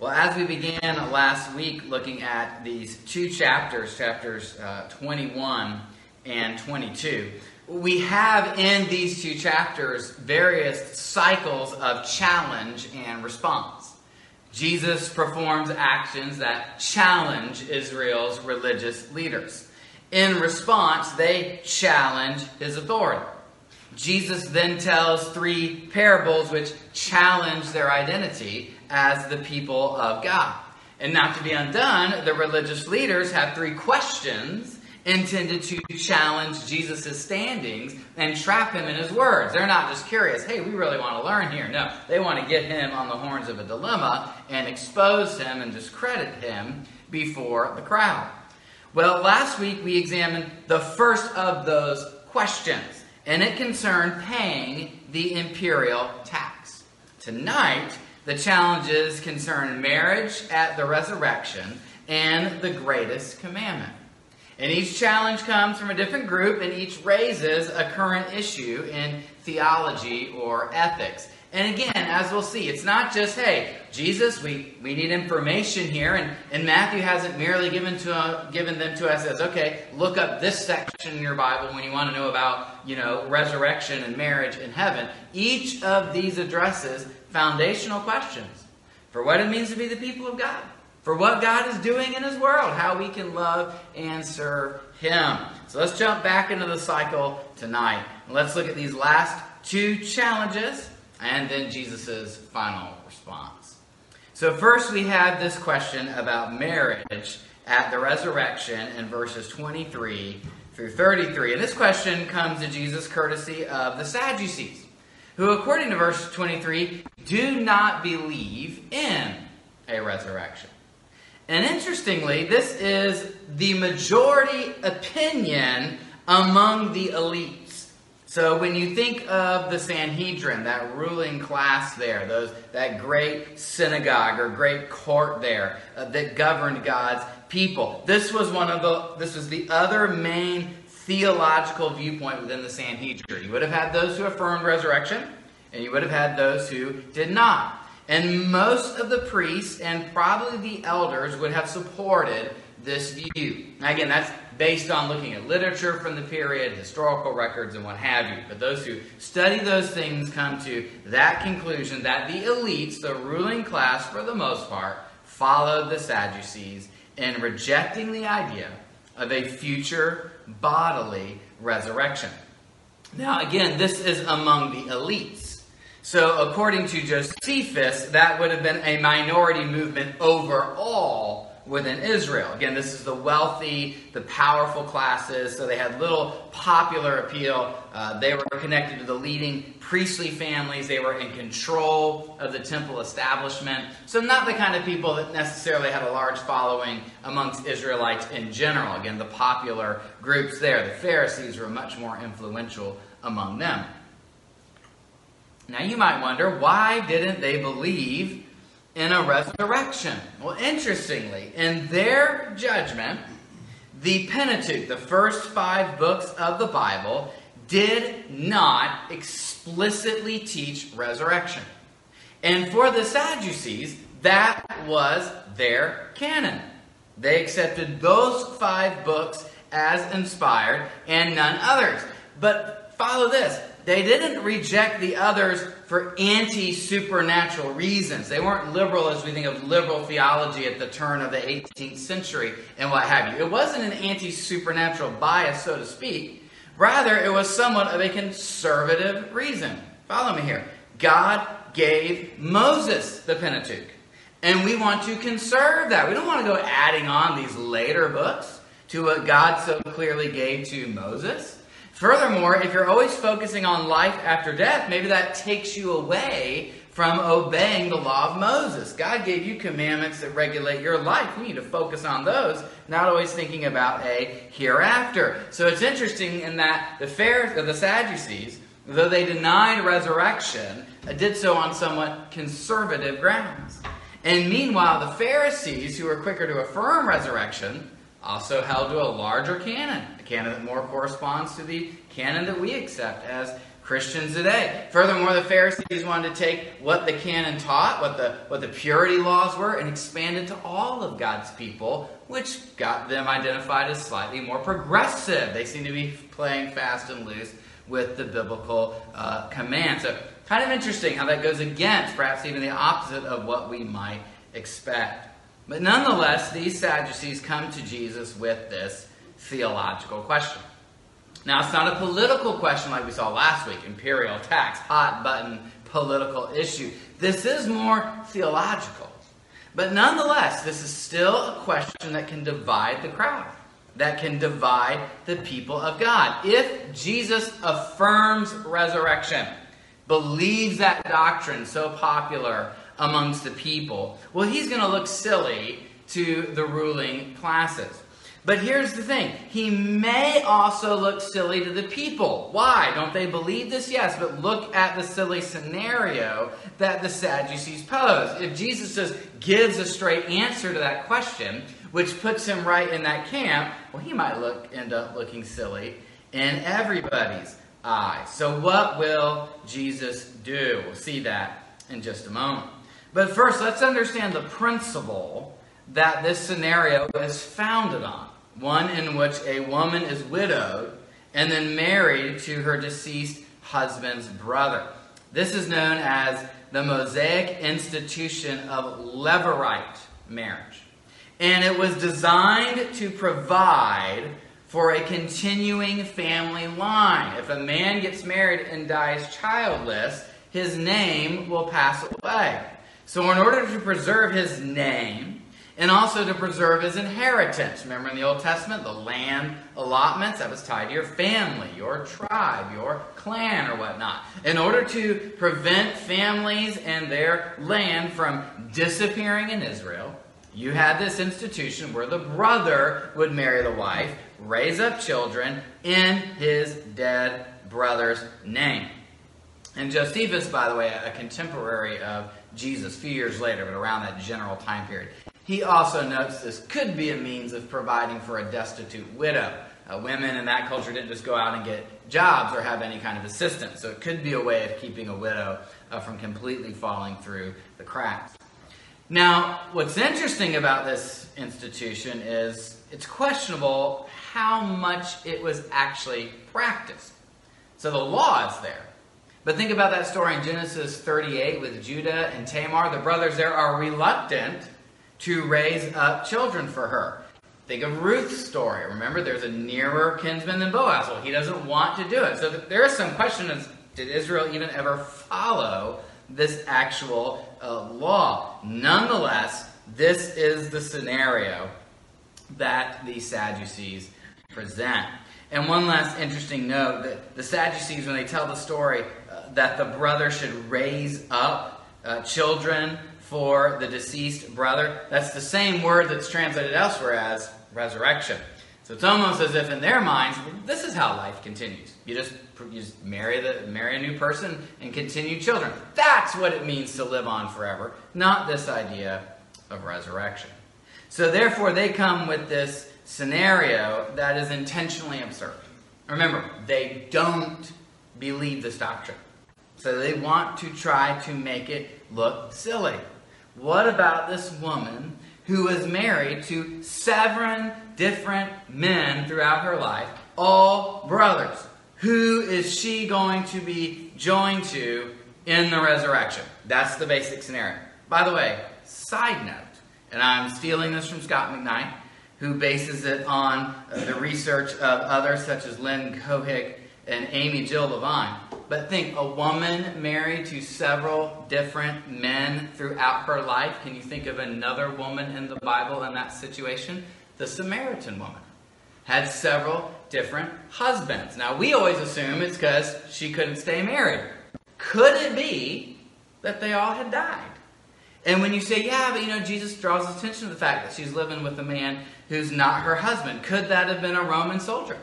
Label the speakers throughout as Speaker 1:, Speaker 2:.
Speaker 1: Well, as we began last week looking at these two chapters, chapters uh, 21 and 22, we have in these two chapters various cycles of challenge and response. Jesus performs actions that challenge Israel's religious leaders. In response, they challenge his authority. Jesus then tells three parables which challenge their identity as the people of God. And not to be undone, the religious leaders have three questions intended to challenge Jesus' standings and trap him in his words. They're not just curious, hey, we really want to learn here. No, they want to get him on the horns of a dilemma and expose him and discredit him before the crowd. Well, last week we examined the first of those questions and it concerned paying the imperial tax. Tonight, the challenges concern marriage at the resurrection and the greatest commandment. And each challenge comes from a different group, and each raises a current issue in theology or ethics. And again, as we'll see, it's not just, hey, Jesus, we, we need information here. And, and Matthew hasn't merely given, to, uh, given them to us as, okay, look up this section in your Bible when you want to know about, you know, resurrection and marriage in heaven. Each of these addresses foundational questions for what it means to be the people of God, for what God is doing in His world, how we can love and serve Him. So let's jump back into the cycle tonight. And let's look at these last two challenges and then Jesus' final response. So, first we have this question about marriage at the resurrection in verses 23 through 33. And this question comes to Jesus courtesy of the Sadducees, who, according to verse 23, do not believe in a resurrection. And interestingly, this is the majority opinion among the elites. So when you think of the Sanhedrin, that ruling class there, those that great synagogue or great court there uh, that governed God's people, this was one of the this was the other main theological viewpoint within the Sanhedrin. You would have had those who affirmed resurrection, and you would have had those who did not. And most of the priests and probably the elders would have supported this view. Now, again, that's based on looking at literature from the period, historical records, and what have you. But those who study those things come to that conclusion that the elites, the ruling class for the most part, followed the Sadducees in rejecting the idea of a future bodily resurrection. Now, again, this is among the elites. So, according to Josephus, that would have been a minority movement overall within Israel. Again, this is the wealthy, the powerful classes, so they had little popular appeal. Uh, they were connected to the leading priestly families, they were in control of the temple establishment. So, not the kind of people that necessarily had a large following amongst Israelites in general. Again, the popular groups there, the Pharisees, were much more influential among them. Now, you might wonder why didn't they believe in a resurrection. Well, interestingly, in their judgment, the Pentateuch, the first five books of the Bible, did not explicitly teach resurrection. And for the Sadducees, that was their canon. They accepted those five books as inspired and none others. But follow this they didn't reject the others for anti supernatural reasons. They weren't liberal as we think of liberal theology at the turn of the 18th century and what have you. It wasn't an anti supernatural bias, so to speak. Rather, it was somewhat of a conservative reason. Follow me here. God gave Moses the Pentateuch. And we want to conserve that. We don't want to go adding on these later books to what God so clearly gave to Moses. Furthermore, if you're always focusing on life after death, maybe that takes you away from obeying the law of Moses. God gave you commandments that regulate your life. You need to focus on those, not always thinking about a hereafter. So it's interesting in that the Pharisees, the Sadducees, though they denied resurrection, did so on somewhat conservative grounds. And meanwhile, the Pharisees, who were quicker to affirm resurrection, also held to a larger canon, canon that more corresponds to the canon that we accept as Christians today. Furthermore, the Pharisees wanted to take what the canon taught, what the, what the purity laws were, and expand it to all of God's people, which got them identified as slightly more progressive. They seem to be playing fast and loose with the biblical uh, command. So, kind of interesting how that goes against perhaps even the opposite of what we might expect. But nonetheless, these Sadducees come to Jesus with this theological question. Now, it's not a political question like we saw last week imperial tax, hot button political issue. This is more theological. But nonetheless, this is still a question that can divide the crowd, that can divide the people of God. If Jesus affirms resurrection, believes that doctrine so popular amongst the people, well, he's going to look silly to the ruling classes. But here's the thing he may also look silly to the people. Why? Don't they believe this? Yes, but look at the silly scenario that the Sadducees pose. If Jesus just gives a straight answer to that question, which puts him right in that camp, well, he might look end up looking silly in everybody's eyes. So, what will Jesus do? We'll see that in just a moment. But first, let's understand the principle that this scenario is founded on one in which a woman is widowed and then married to her deceased husband's brother. This is known as the Mosaic institution of levirate marriage. And it was designed to provide for a continuing family line. If a man gets married and dies childless, his name will pass away. So, in order to preserve his name, and also to preserve his inheritance. Remember in the Old Testament, the land allotments, that was tied to your family, your tribe, your clan, or whatnot. In order to prevent families and their land from disappearing in Israel, you had this institution where the brother would marry the wife, raise up children in his dead brother's name. And Josephus, by the way, a contemporary of Jesus, a few years later, but around that general time period, he also notes this could be a means of providing for a destitute widow. Uh, women in that culture didn't just go out and get jobs or have any kind of assistance, so it could be a way of keeping a widow uh, from completely falling through the cracks. Now, what's interesting about this institution is it's questionable how much it was actually practiced. So the law is there. But think about that story in Genesis 38 with Judah and Tamar. The brothers there are reluctant to raise up children for her. Think of Ruth's story. Remember, there's a nearer kinsman than Boaz. Well, he doesn't want to do it. So there is some question of did Israel even ever follow this actual uh, law? Nonetheless, this is the scenario that the Sadducees present. And one last interesting note that the Sadducees, when they tell the story uh, that the brother should raise up uh, children for the deceased brother. That's the same word that's translated elsewhere as resurrection. So it's almost as if in their minds, this is how life continues. You just, you just marry, the, marry a new person and continue children. That's what it means to live on forever, not this idea of resurrection. So therefore, they come with this scenario that is intentionally absurd. Remember, they don't believe this doctrine. So they want to try to make it look silly. What about this woman who was married to seven different men throughout her life, all brothers? Who is she going to be joined to in the resurrection? That's the basic scenario. By the way, side note, and I'm stealing this from Scot McKnight, who bases it on uh, the research of others such as Lynn Cohick and Amy Jill Levine. But think a woman married to several different men throughout her life. Can you think of another woman in the Bible in that situation? The Samaritan woman had several different husbands. Now, we always assume it's because she couldn't stay married. Could it be that they all had died? And when you say, yeah, but you know, Jesus draws attention to the fact that she's living with a man who's not her husband, could that have been a Roman soldier?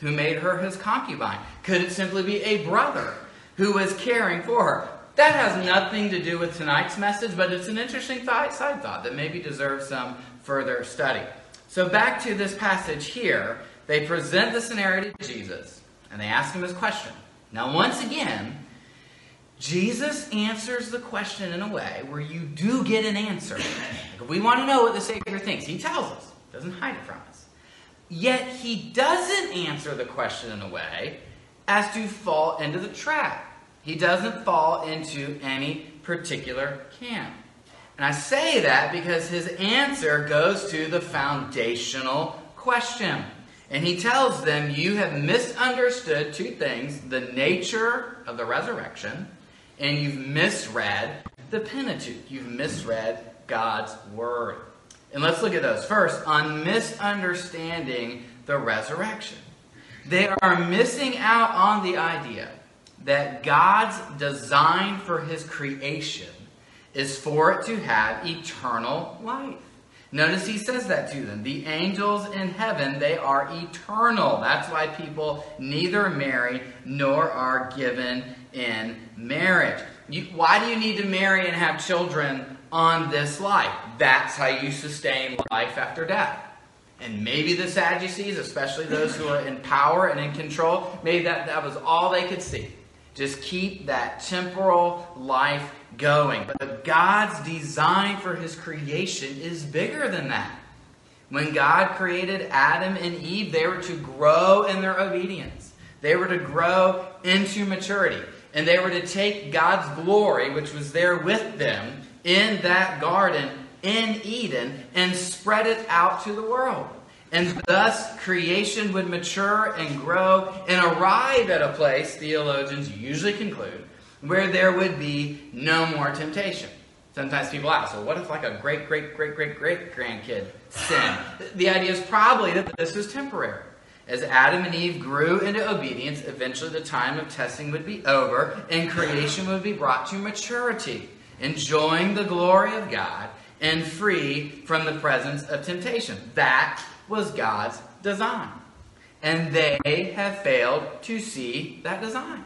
Speaker 1: Who made her his concubine? Could it simply be a brother who was caring for her? That has nothing to do with tonight's message, but it's an interesting thought, side thought that maybe deserves some further study. So, back to this passage here, they present the scenario to Jesus and they ask him this question Now, once again, Jesus answers the question in a way where you do get an answer. Like if we want to know what the Savior thinks, He tells us, doesn't hide it from us. Yet He doesn't answer the question in a way as to fall into the trap. He doesn't fall into any particular camp. And I say that because his answer goes to the foundational question. And he tells them, You have misunderstood two things the nature of the resurrection, and you've misread the Pentateuch. You've misread God's Word. And let's look at those. First, on misunderstanding the resurrection. They are missing out on the idea that God's design for his creation is for it to have eternal life. Notice he says that to them. The angels in heaven, they are eternal. That's why people neither marry nor are given in marriage. You, why do you need to marry and have children on this life? That's how you sustain life after death. And maybe the Sadducees, especially those who are in power and in control, maybe that, that was all they could see. Just keep that temporal life going. But God's design for his creation is bigger than that. When God created Adam and Eve, they were to grow in their obedience. They were to grow into maturity. And they were to take God's glory, which was there with them in that garden in Eden, and spread it out to the world. And thus, creation would mature and grow and arrive at a place, theologians usually conclude, where there would be no more temptation. Sometimes people ask, well, what if like a great, great, great, great, great grandkid sinned? The idea is probably that this is temporary. As Adam and Eve grew into obedience, eventually the time of testing would be over and creation would be brought to maturity, enjoying the glory of God and free from the presence of temptation. That was God's design. And they have failed to see that design.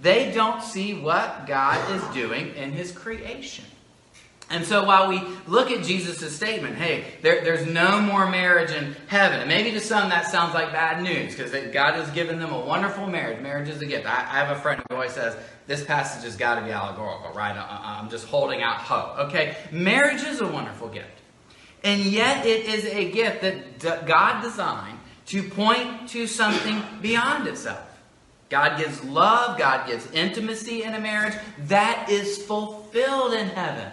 Speaker 1: They don't see what God is doing in his creation. And so while we look at Jesus' statement, hey, there, there's no more marriage in heaven, and maybe to some that sounds like bad news because God has given them a wonderful marriage. Marriage is a gift. I, I have a friend who always says, this passage has got to be allegorical, right? I, I'm just holding out hope. Okay, marriage is a wonderful gift. And yet it is a gift that God designed to point to something beyond itself. God gives love, God gives intimacy in a marriage that is fulfilled in heaven.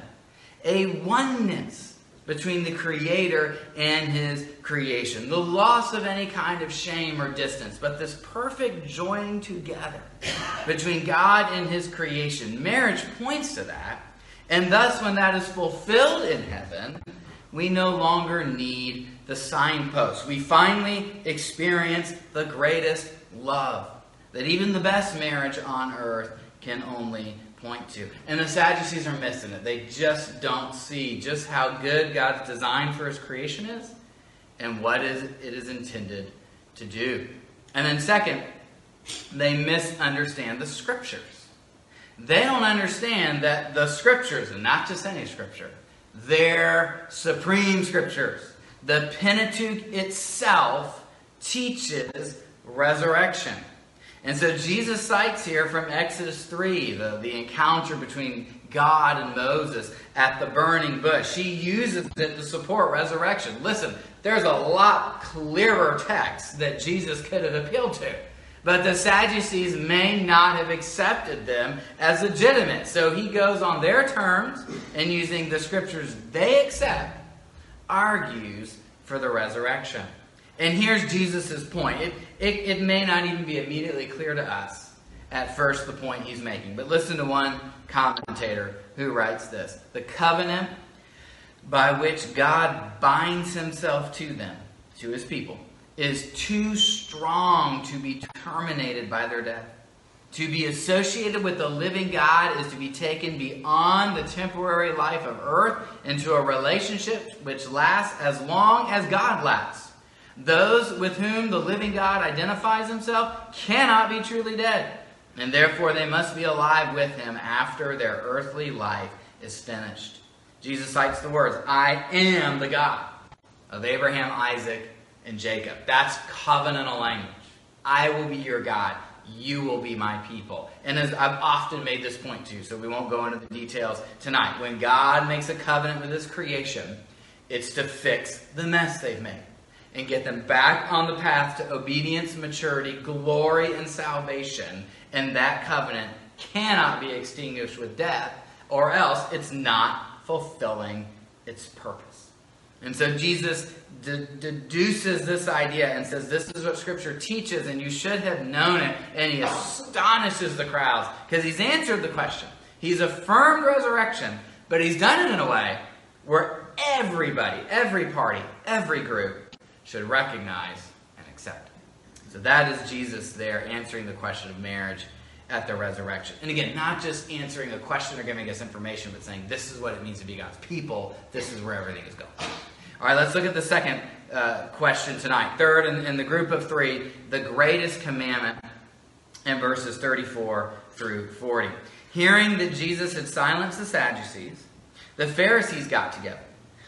Speaker 1: A oneness between the Creator and His creation. The loss of any kind of shame or distance, but this perfect joining together between God and His creation. Marriage points to that. And thus, when that is fulfilled in heaven, we no longer need the signposts. We finally experience the greatest love that even the best marriage on earth can only point to. And the Sadducees are missing it. They just don't see just how good God's design for his creation is and what is it is intended to do. And then second, they misunderstand the scriptures. They don't understand that the scriptures, and not just any scripture, their supreme scriptures. The Pentateuch itself teaches resurrection. And so Jesus cites here from Exodus 3, the, the encounter between God and Moses at the burning bush. He uses it to support resurrection. Listen, there's a lot clearer text that Jesus could have appealed to. But the Sadducees may not have accepted them as legitimate. So he goes on their terms and using the scriptures they accept, argues for the resurrection. And here's Jesus' point. It, it, it may not even be immediately clear to us at first the point he's making. But listen to one commentator who writes this The covenant by which God binds himself to them, to his people, is too strong to be terminated by their death. To be associated with the living God is to be taken beyond the temporary life of earth into a relationship which lasts as long as God lasts. Those with whom the living God identifies himself cannot be truly dead, and therefore they must be alive with him after their earthly life is finished. Jesus cites the words, I am the God of Abraham, Isaac, and Jacob. That's covenantal language. I will be your God. you will be my people. And as I've often made this point too, so we won't go into the details tonight. When God makes a covenant with his creation, it's to fix the mess they've made and get them back on the path to obedience, maturity, glory, and salvation. And that covenant cannot be extinguished with death, or else it's not fulfilling its purpose. And so Jesus de- deduces this idea and says, This is what Scripture teaches, and you should have known it. And he astonishes the crowds because he's answered the question. He's affirmed resurrection, but he's done it in a way where everybody, every party, every group should recognize and accept. So that is Jesus there answering the question of marriage at the resurrection. And again, not just answering a question or giving us information, but saying this is what it means to be God's people. This is where everything is going. All right, let's look at the second uh, question tonight. Third, in, in the group of three, the greatest commandment in verses 34 through 40. Hearing that Jesus had silenced the Sadducees, the Pharisees got together.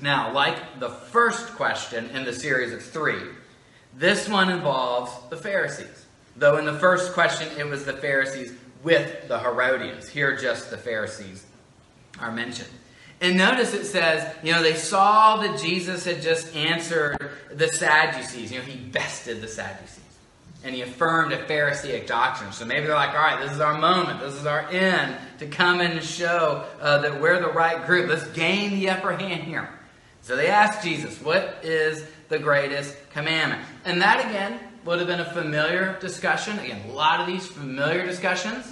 Speaker 1: Now, like the first question in the series of three, this one involves the Pharisees. Though in the first question it was the Pharisees with the Herodians. Here, just the Pharisees are mentioned. And notice it says, you know, they saw that Jesus had just answered the Sadducees. You know, he bested the Sadducees. And he affirmed a Pharisaic doctrine. So maybe they're like, all right, this is our moment. This is our end to come in and show uh, that we're the right group. Let's gain the upper hand here. So they asked Jesus, what is the greatest commandment? And that, again, would have been a familiar discussion. Again, a lot of these familiar discussions.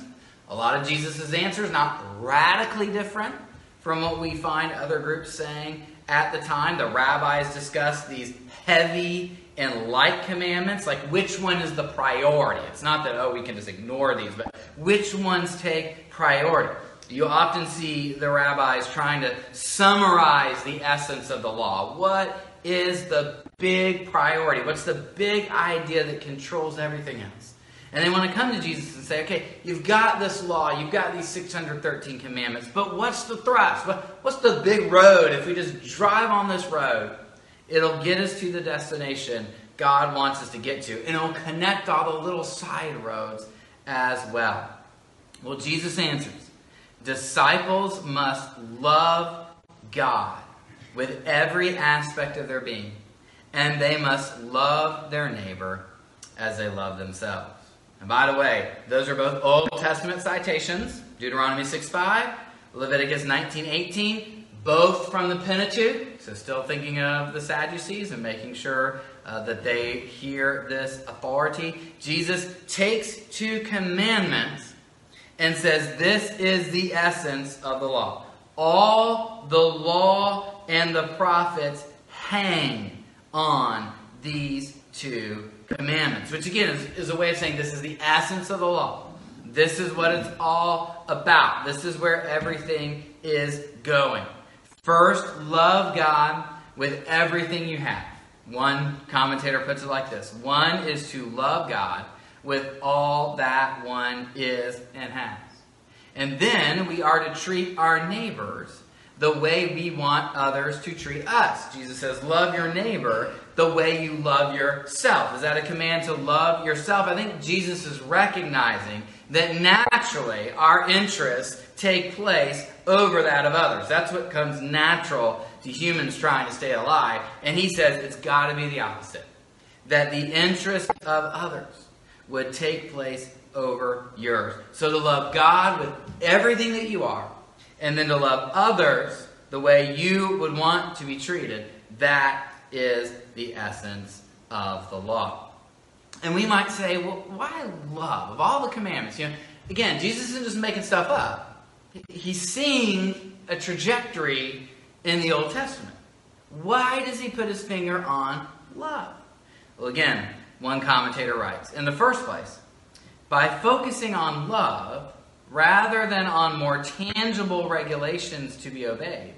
Speaker 1: A lot of Jesus' answers, not radically different from what we find other groups saying at the time. The rabbis discussed these heavy and light commandments, like which one is the priority. It's not that, oh, we can just ignore these, but which ones take priority. You often see the rabbis trying to summarize the essence of the law. What is the big priority? What's the big idea that controls everything else? And they want to come to Jesus and say, okay, you've got this law, you've got these 613 commandments, but what's the thrust? What's the big road? If we just drive on this road, it'll get us to the destination God wants us to get to, and it'll connect all the little side roads as well. Well, Jesus answers disciples must love God with every aspect of their being, and they must love their neighbor as they love themselves. And by the way, those are both Old Testament citations Deuteronomy 6 5, Leviticus 19 18, both from the Pentateuch. So, still thinking of the Sadducees and making sure uh, that they hear this authority. Jesus takes two commandments and says, This is the essence of the law. All the law and the prophets hang on these two commandments, which again is, is a way of saying this is the essence of the law. This is what it's all about. This is where everything is going. First, love God with everything you have. One commentator puts it like this One is to love God with all that one is and has. And then we are to treat our neighbors the way we want others to treat us. Jesus says, Love your neighbor the way you love yourself. Is that a command to love yourself? I think Jesus is recognizing that naturally our interests take place over that of others. That's what comes natural to humans trying to stay alive. And he says it's got to be the opposite that the interest of others would take place over yours. So to love God with everything that you are, and then to love others the way you would want to be treated, that is the essence of the law. And we might say, well, why love? Of all the commandments, you know, again, Jesus isn't just making stuff up. He's seeing a trajectory in the Old Testament. Why does he put his finger on love? Well, again, one commentator writes In the first place, by focusing on love rather than on more tangible regulations to be obeyed.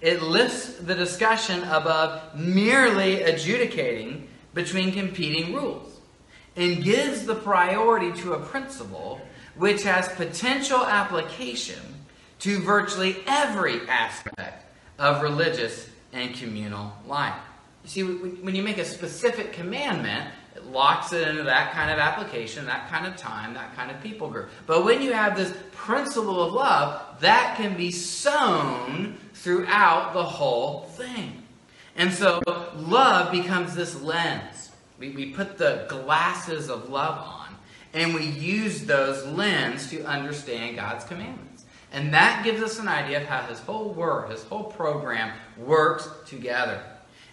Speaker 1: It lifts the discussion above merely adjudicating between competing rules and gives the priority to a principle which has potential application to virtually every aspect of religious and communal life. You see, when you make a specific commandment, locks it into that kind of application, that kind of time, that kind of people group. But when you have this principle of love, that can be sown throughout the whole thing. And so love becomes this lens. We, we put the glasses of love on, and we use those lens to understand God's commandments. And that gives us an idea of how his whole word, his whole program works together.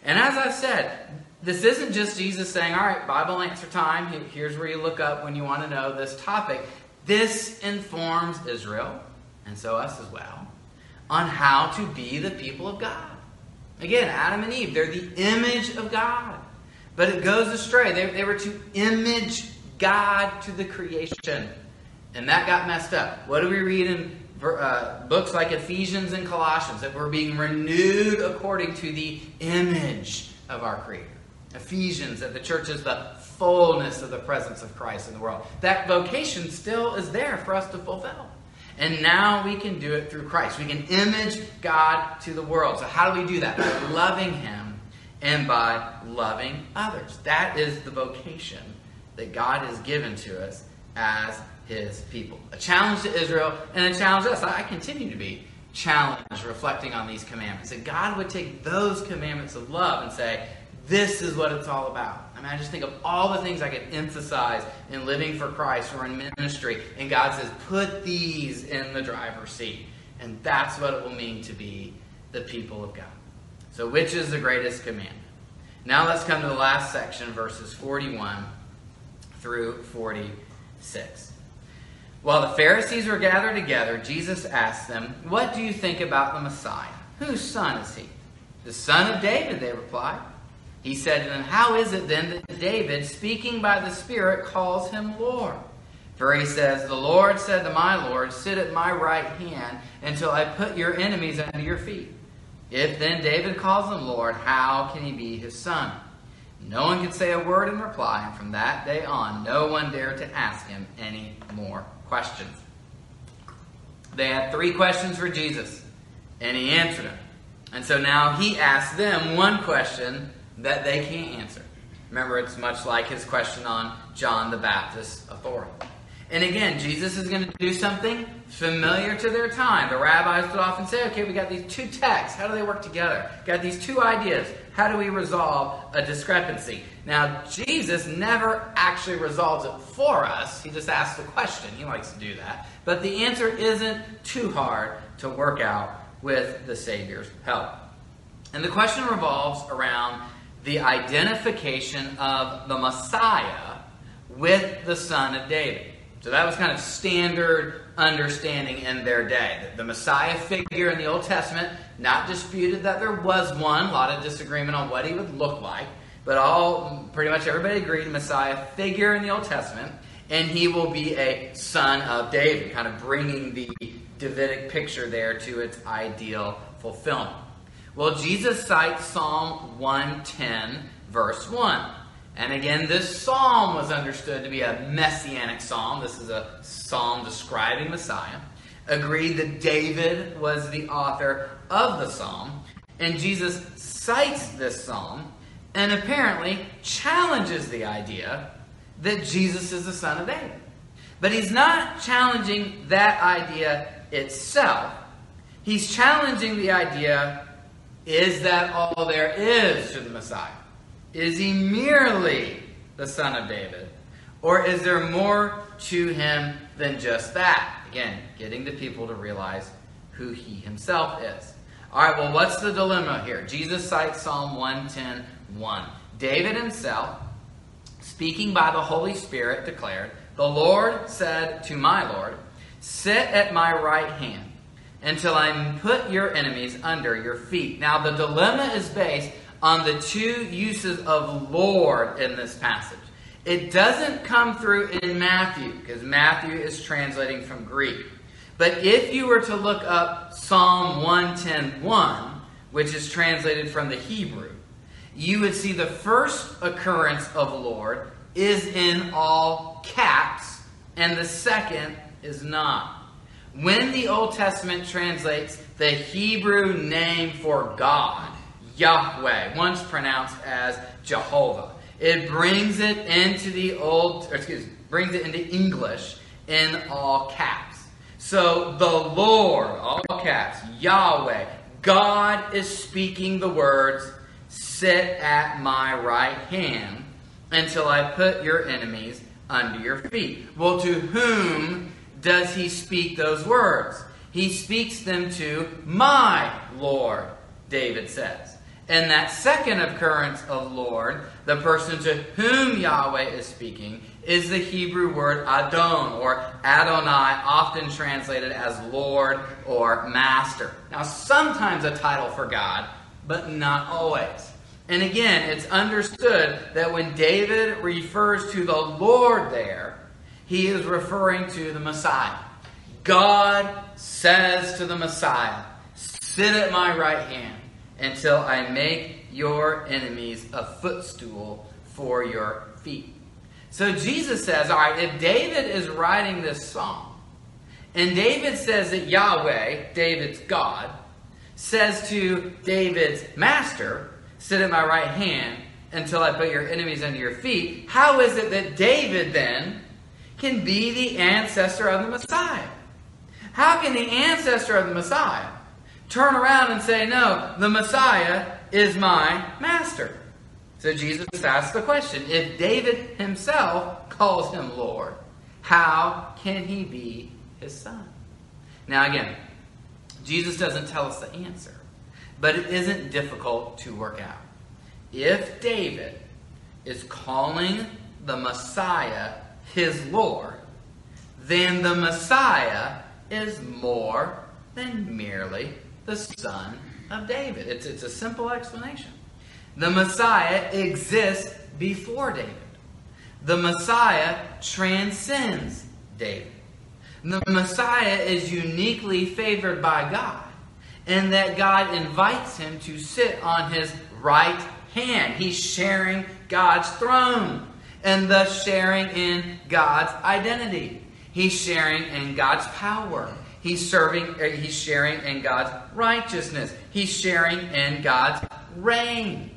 Speaker 1: And as I said, this isn't just Jesus saying, all right, Bible answer time. Here's where you look up when you want to know this topic. This informs Israel, and so us as well, on how to be the people of God. Again, Adam and Eve, they're the image of God. But it goes astray. They, they were to image God to the creation. And that got messed up. What do we read in uh, books like Ephesians and Colossians? That we're being renewed according to the image of our Creator. Ephesians, that the church is the fullness of the presence of Christ in the world. That vocation still is there for us to fulfill. And now we can do it through Christ. We can image God to the world. So, how do we do that? By loving Him and by loving others. That is the vocation that God has given to us as His people. A challenge to Israel and a challenge to us. I continue to be challenged reflecting on these commandments. That God would take those commandments of love and say, this is what it's all about. I mean, I just think of all the things I could emphasize in living for Christ or in ministry. And God says, put these in the driver's seat. And that's what it will mean to be the people of God. So, which is the greatest commandment? Now let's come to the last section, verses 41 through 46. While the Pharisees were gathered together, Jesus asked them, What do you think about the Messiah? Whose son is he? The son of David, they replied. He said to them, How is it then that David, speaking by the Spirit, calls him Lord? For he says, The Lord said to my Lord, Sit at my right hand until I put your enemies under your feet. If then David calls him Lord, how can he be his son? No one could say a word in reply, and from that day on, no one dared to ask him any more questions. They had three questions for Jesus, and he answered them. And so now he asks them one question that they can't answer. Remember, it's much like his question on John the Baptist's authority. And again, Jesus is going to do something familiar to their time. The rabbis would often say, okay, we got these two texts. How do they work together? Got these two ideas. How do we resolve a discrepancy? Now, Jesus never actually resolves it for us. He just asks the question. He likes to do that. But the answer isn't too hard to work out with the Savior's help. And the question revolves around the identification of the Messiah with the Son of David. So that was kind of standard understanding in their day. The Messiah figure in the Old Testament, not disputed that there was one, a lot of disagreement on what he would look like, but all pretty much everybody agreed Messiah figure in the Old Testament, and he will be a son of David, kind of bringing the Davidic picture there to its ideal fulfillment. Well, Jesus cites Psalm 110, verse 1. And again, this psalm was understood to be a messianic psalm. This is a psalm describing Messiah. Agreed that David was the author of the psalm. And Jesus cites this psalm and apparently challenges the idea that Jesus is the son of David. But he's not challenging that idea itself. He's challenging the idea is that all there is to the Messiah? Is he merely the son of David? Or is there more to him than just that? Again, getting the people to realize who he himself is. All right, well, what's the dilemma here? Jesus cites Psalm 110 1. David himself, speaking by the Holy Spirit, declared, The Lord said to my Lord, Sit at my right hand until I put your enemies under your feet. Now, the dilemma is based on the two uses of Lord in this passage. It doesn't come through in Matthew, because Matthew is translating from Greek. But if you were to look up Psalm 110.1, which is translated from the Hebrew, you would see the first occurrence of Lord is in all caps, and the second is not. When the Old Testament translates the Hebrew name for God, Yahweh, once pronounced as Jehovah, it brings it into the old, excuse, brings it into English in all caps. So the Lord, all caps, Yahweh, God is speaking the words, "Sit at my right hand until I put your enemies under your feet." Well, to whom does he speak those words? He speaks them to my Lord, David says. And that second occurrence of Lord, the person to whom Yahweh is speaking, is the Hebrew word Adon or Adonai, often translated as Lord or Master. Now, sometimes a title for God, but not always. And again, it's understood that when David refers to the Lord there, he is referring to the Messiah. God says to the Messiah, Sit at my right hand until I make your enemies a footstool for your feet. So Jesus says, all right, if David is writing this song, and David says that Yahweh, David's God, says to David's master, sit at my right hand until I put your enemies under your feet, how is it that David then can be the ancestor of the Messiah? How can the ancestor of the Messiah turn around and say, No, the Messiah is my master. So Jesus asks the question if David himself calls him Lord, how can he be his son? Now, again, Jesus doesn't tell us the answer, but it isn't difficult to work out. If David is calling the Messiah his Lord, then the Messiah is more than merely the son of David. It's, it's a simple explanation. The Messiah exists before David. The Messiah transcends David. The Messiah is uniquely favored by God, and that God invites him to sit on his right hand. He's sharing God's throne, and thus sharing in God's identity. He's sharing in God's power. He's serving, uh, he's sharing in God's righteousness. He's sharing in God's reign.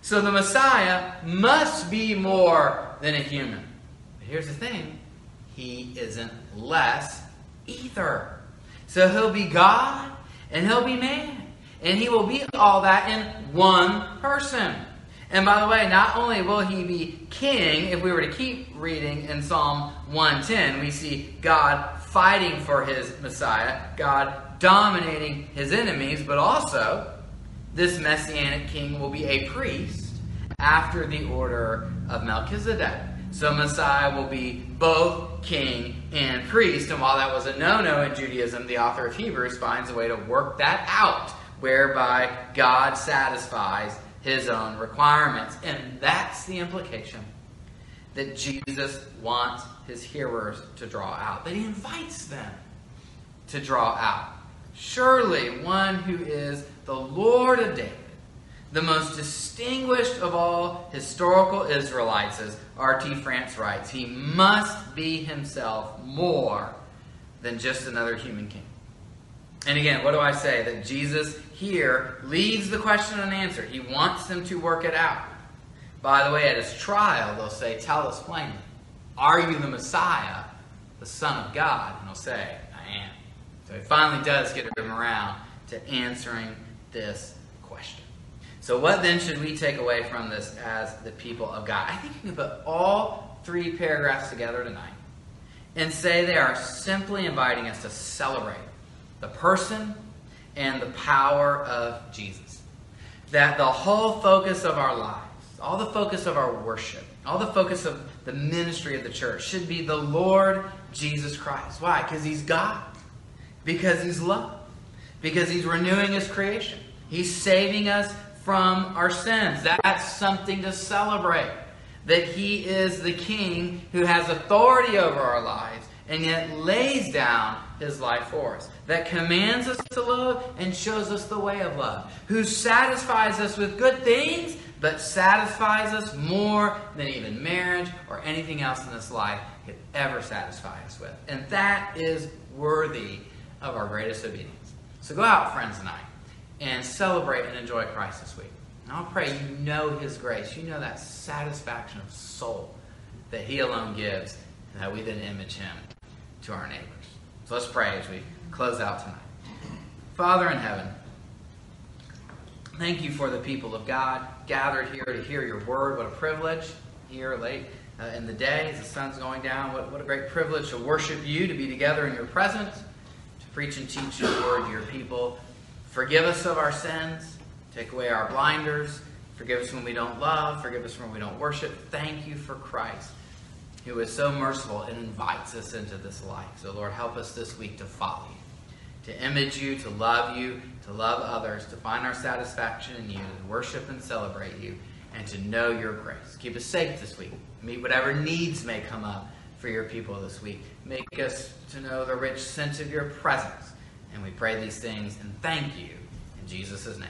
Speaker 1: So the Messiah must be more than a human. But here's the thing he isn't less either. So he'll be God and he'll be man. And he will be all that in one person. And by the way, not only will he be king, if we were to keep reading in Psalm 110, we see God fighting for his Messiah, God dominating his enemies, but also this messianic king will be a priest after the order of Melchizedek. So Messiah will be both king and priest. And while that was a no no in Judaism, the author of Hebrews finds a way to work that out, whereby God satisfies his own requirements. And that's the implication that Jesus wants his hearers to draw out, that he invites them to draw out. Surely one who is the Lord of David, the most distinguished of all historical Israelites, as R.T. France writes, he must be himself more than just another human king. And again, what do I say? That Jesus here leaves the question unanswered. He wants them to work it out. By the way, at his trial, they'll say, Tell us plainly, are you the Messiah, the Son of God? And he'll say, I am. So he finally does get him around to answering this question. So, what then should we take away from this as the people of God? I think you can put all three paragraphs together tonight and say they are simply inviting us to celebrate the person and the power of Jesus. That the whole focus of our lives, all the focus of our worship, all the focus of the ministry of the church should be the Lord Jesus Christ. Why? Because He's God. Because He's love. Because He's renewing His creation. He's saving us from our sins. That's something to celebrate. That He is the King who has authority over our lives and yet lays down his life for us, that commands us to love and shows us the way of love, who satisfies us with good things, but satisfies us more than even marriage or anything else in this life could ever satisfy us with. And that is worthy of our greatest obedience. So go out, friends, tonight and celebrate and enjoy Christ this week. And I'll pray you know His grace. You know that satisfaction of soul that He alone gives, and that we then image Him to our neighbors. So let's pray as we close out tonight. Father in heaven, thank you for the people of God gathered here to hear your word. What a privilege here late uh, in the day as the sun's going down. What, what a great privilege to worship you, to be together in your presence, to preach and teach your word to your people. Forgive us of our sins. Take away our blinders. Forgive us when we don't love. Forgive us when we don't worship. Thank you for Christ, who is so merciful and invites us into this life. So, Lord, help us this week to follow you, to image you, to love you, to love others, to find our satisfaction in you, to worship and celebrate you, and to know your grace. Keep us safe this week. Meet whatever needs may come up for your people this week. Make us to know the rich sense of your presence. And we pray these things and thank you in Jesus' name.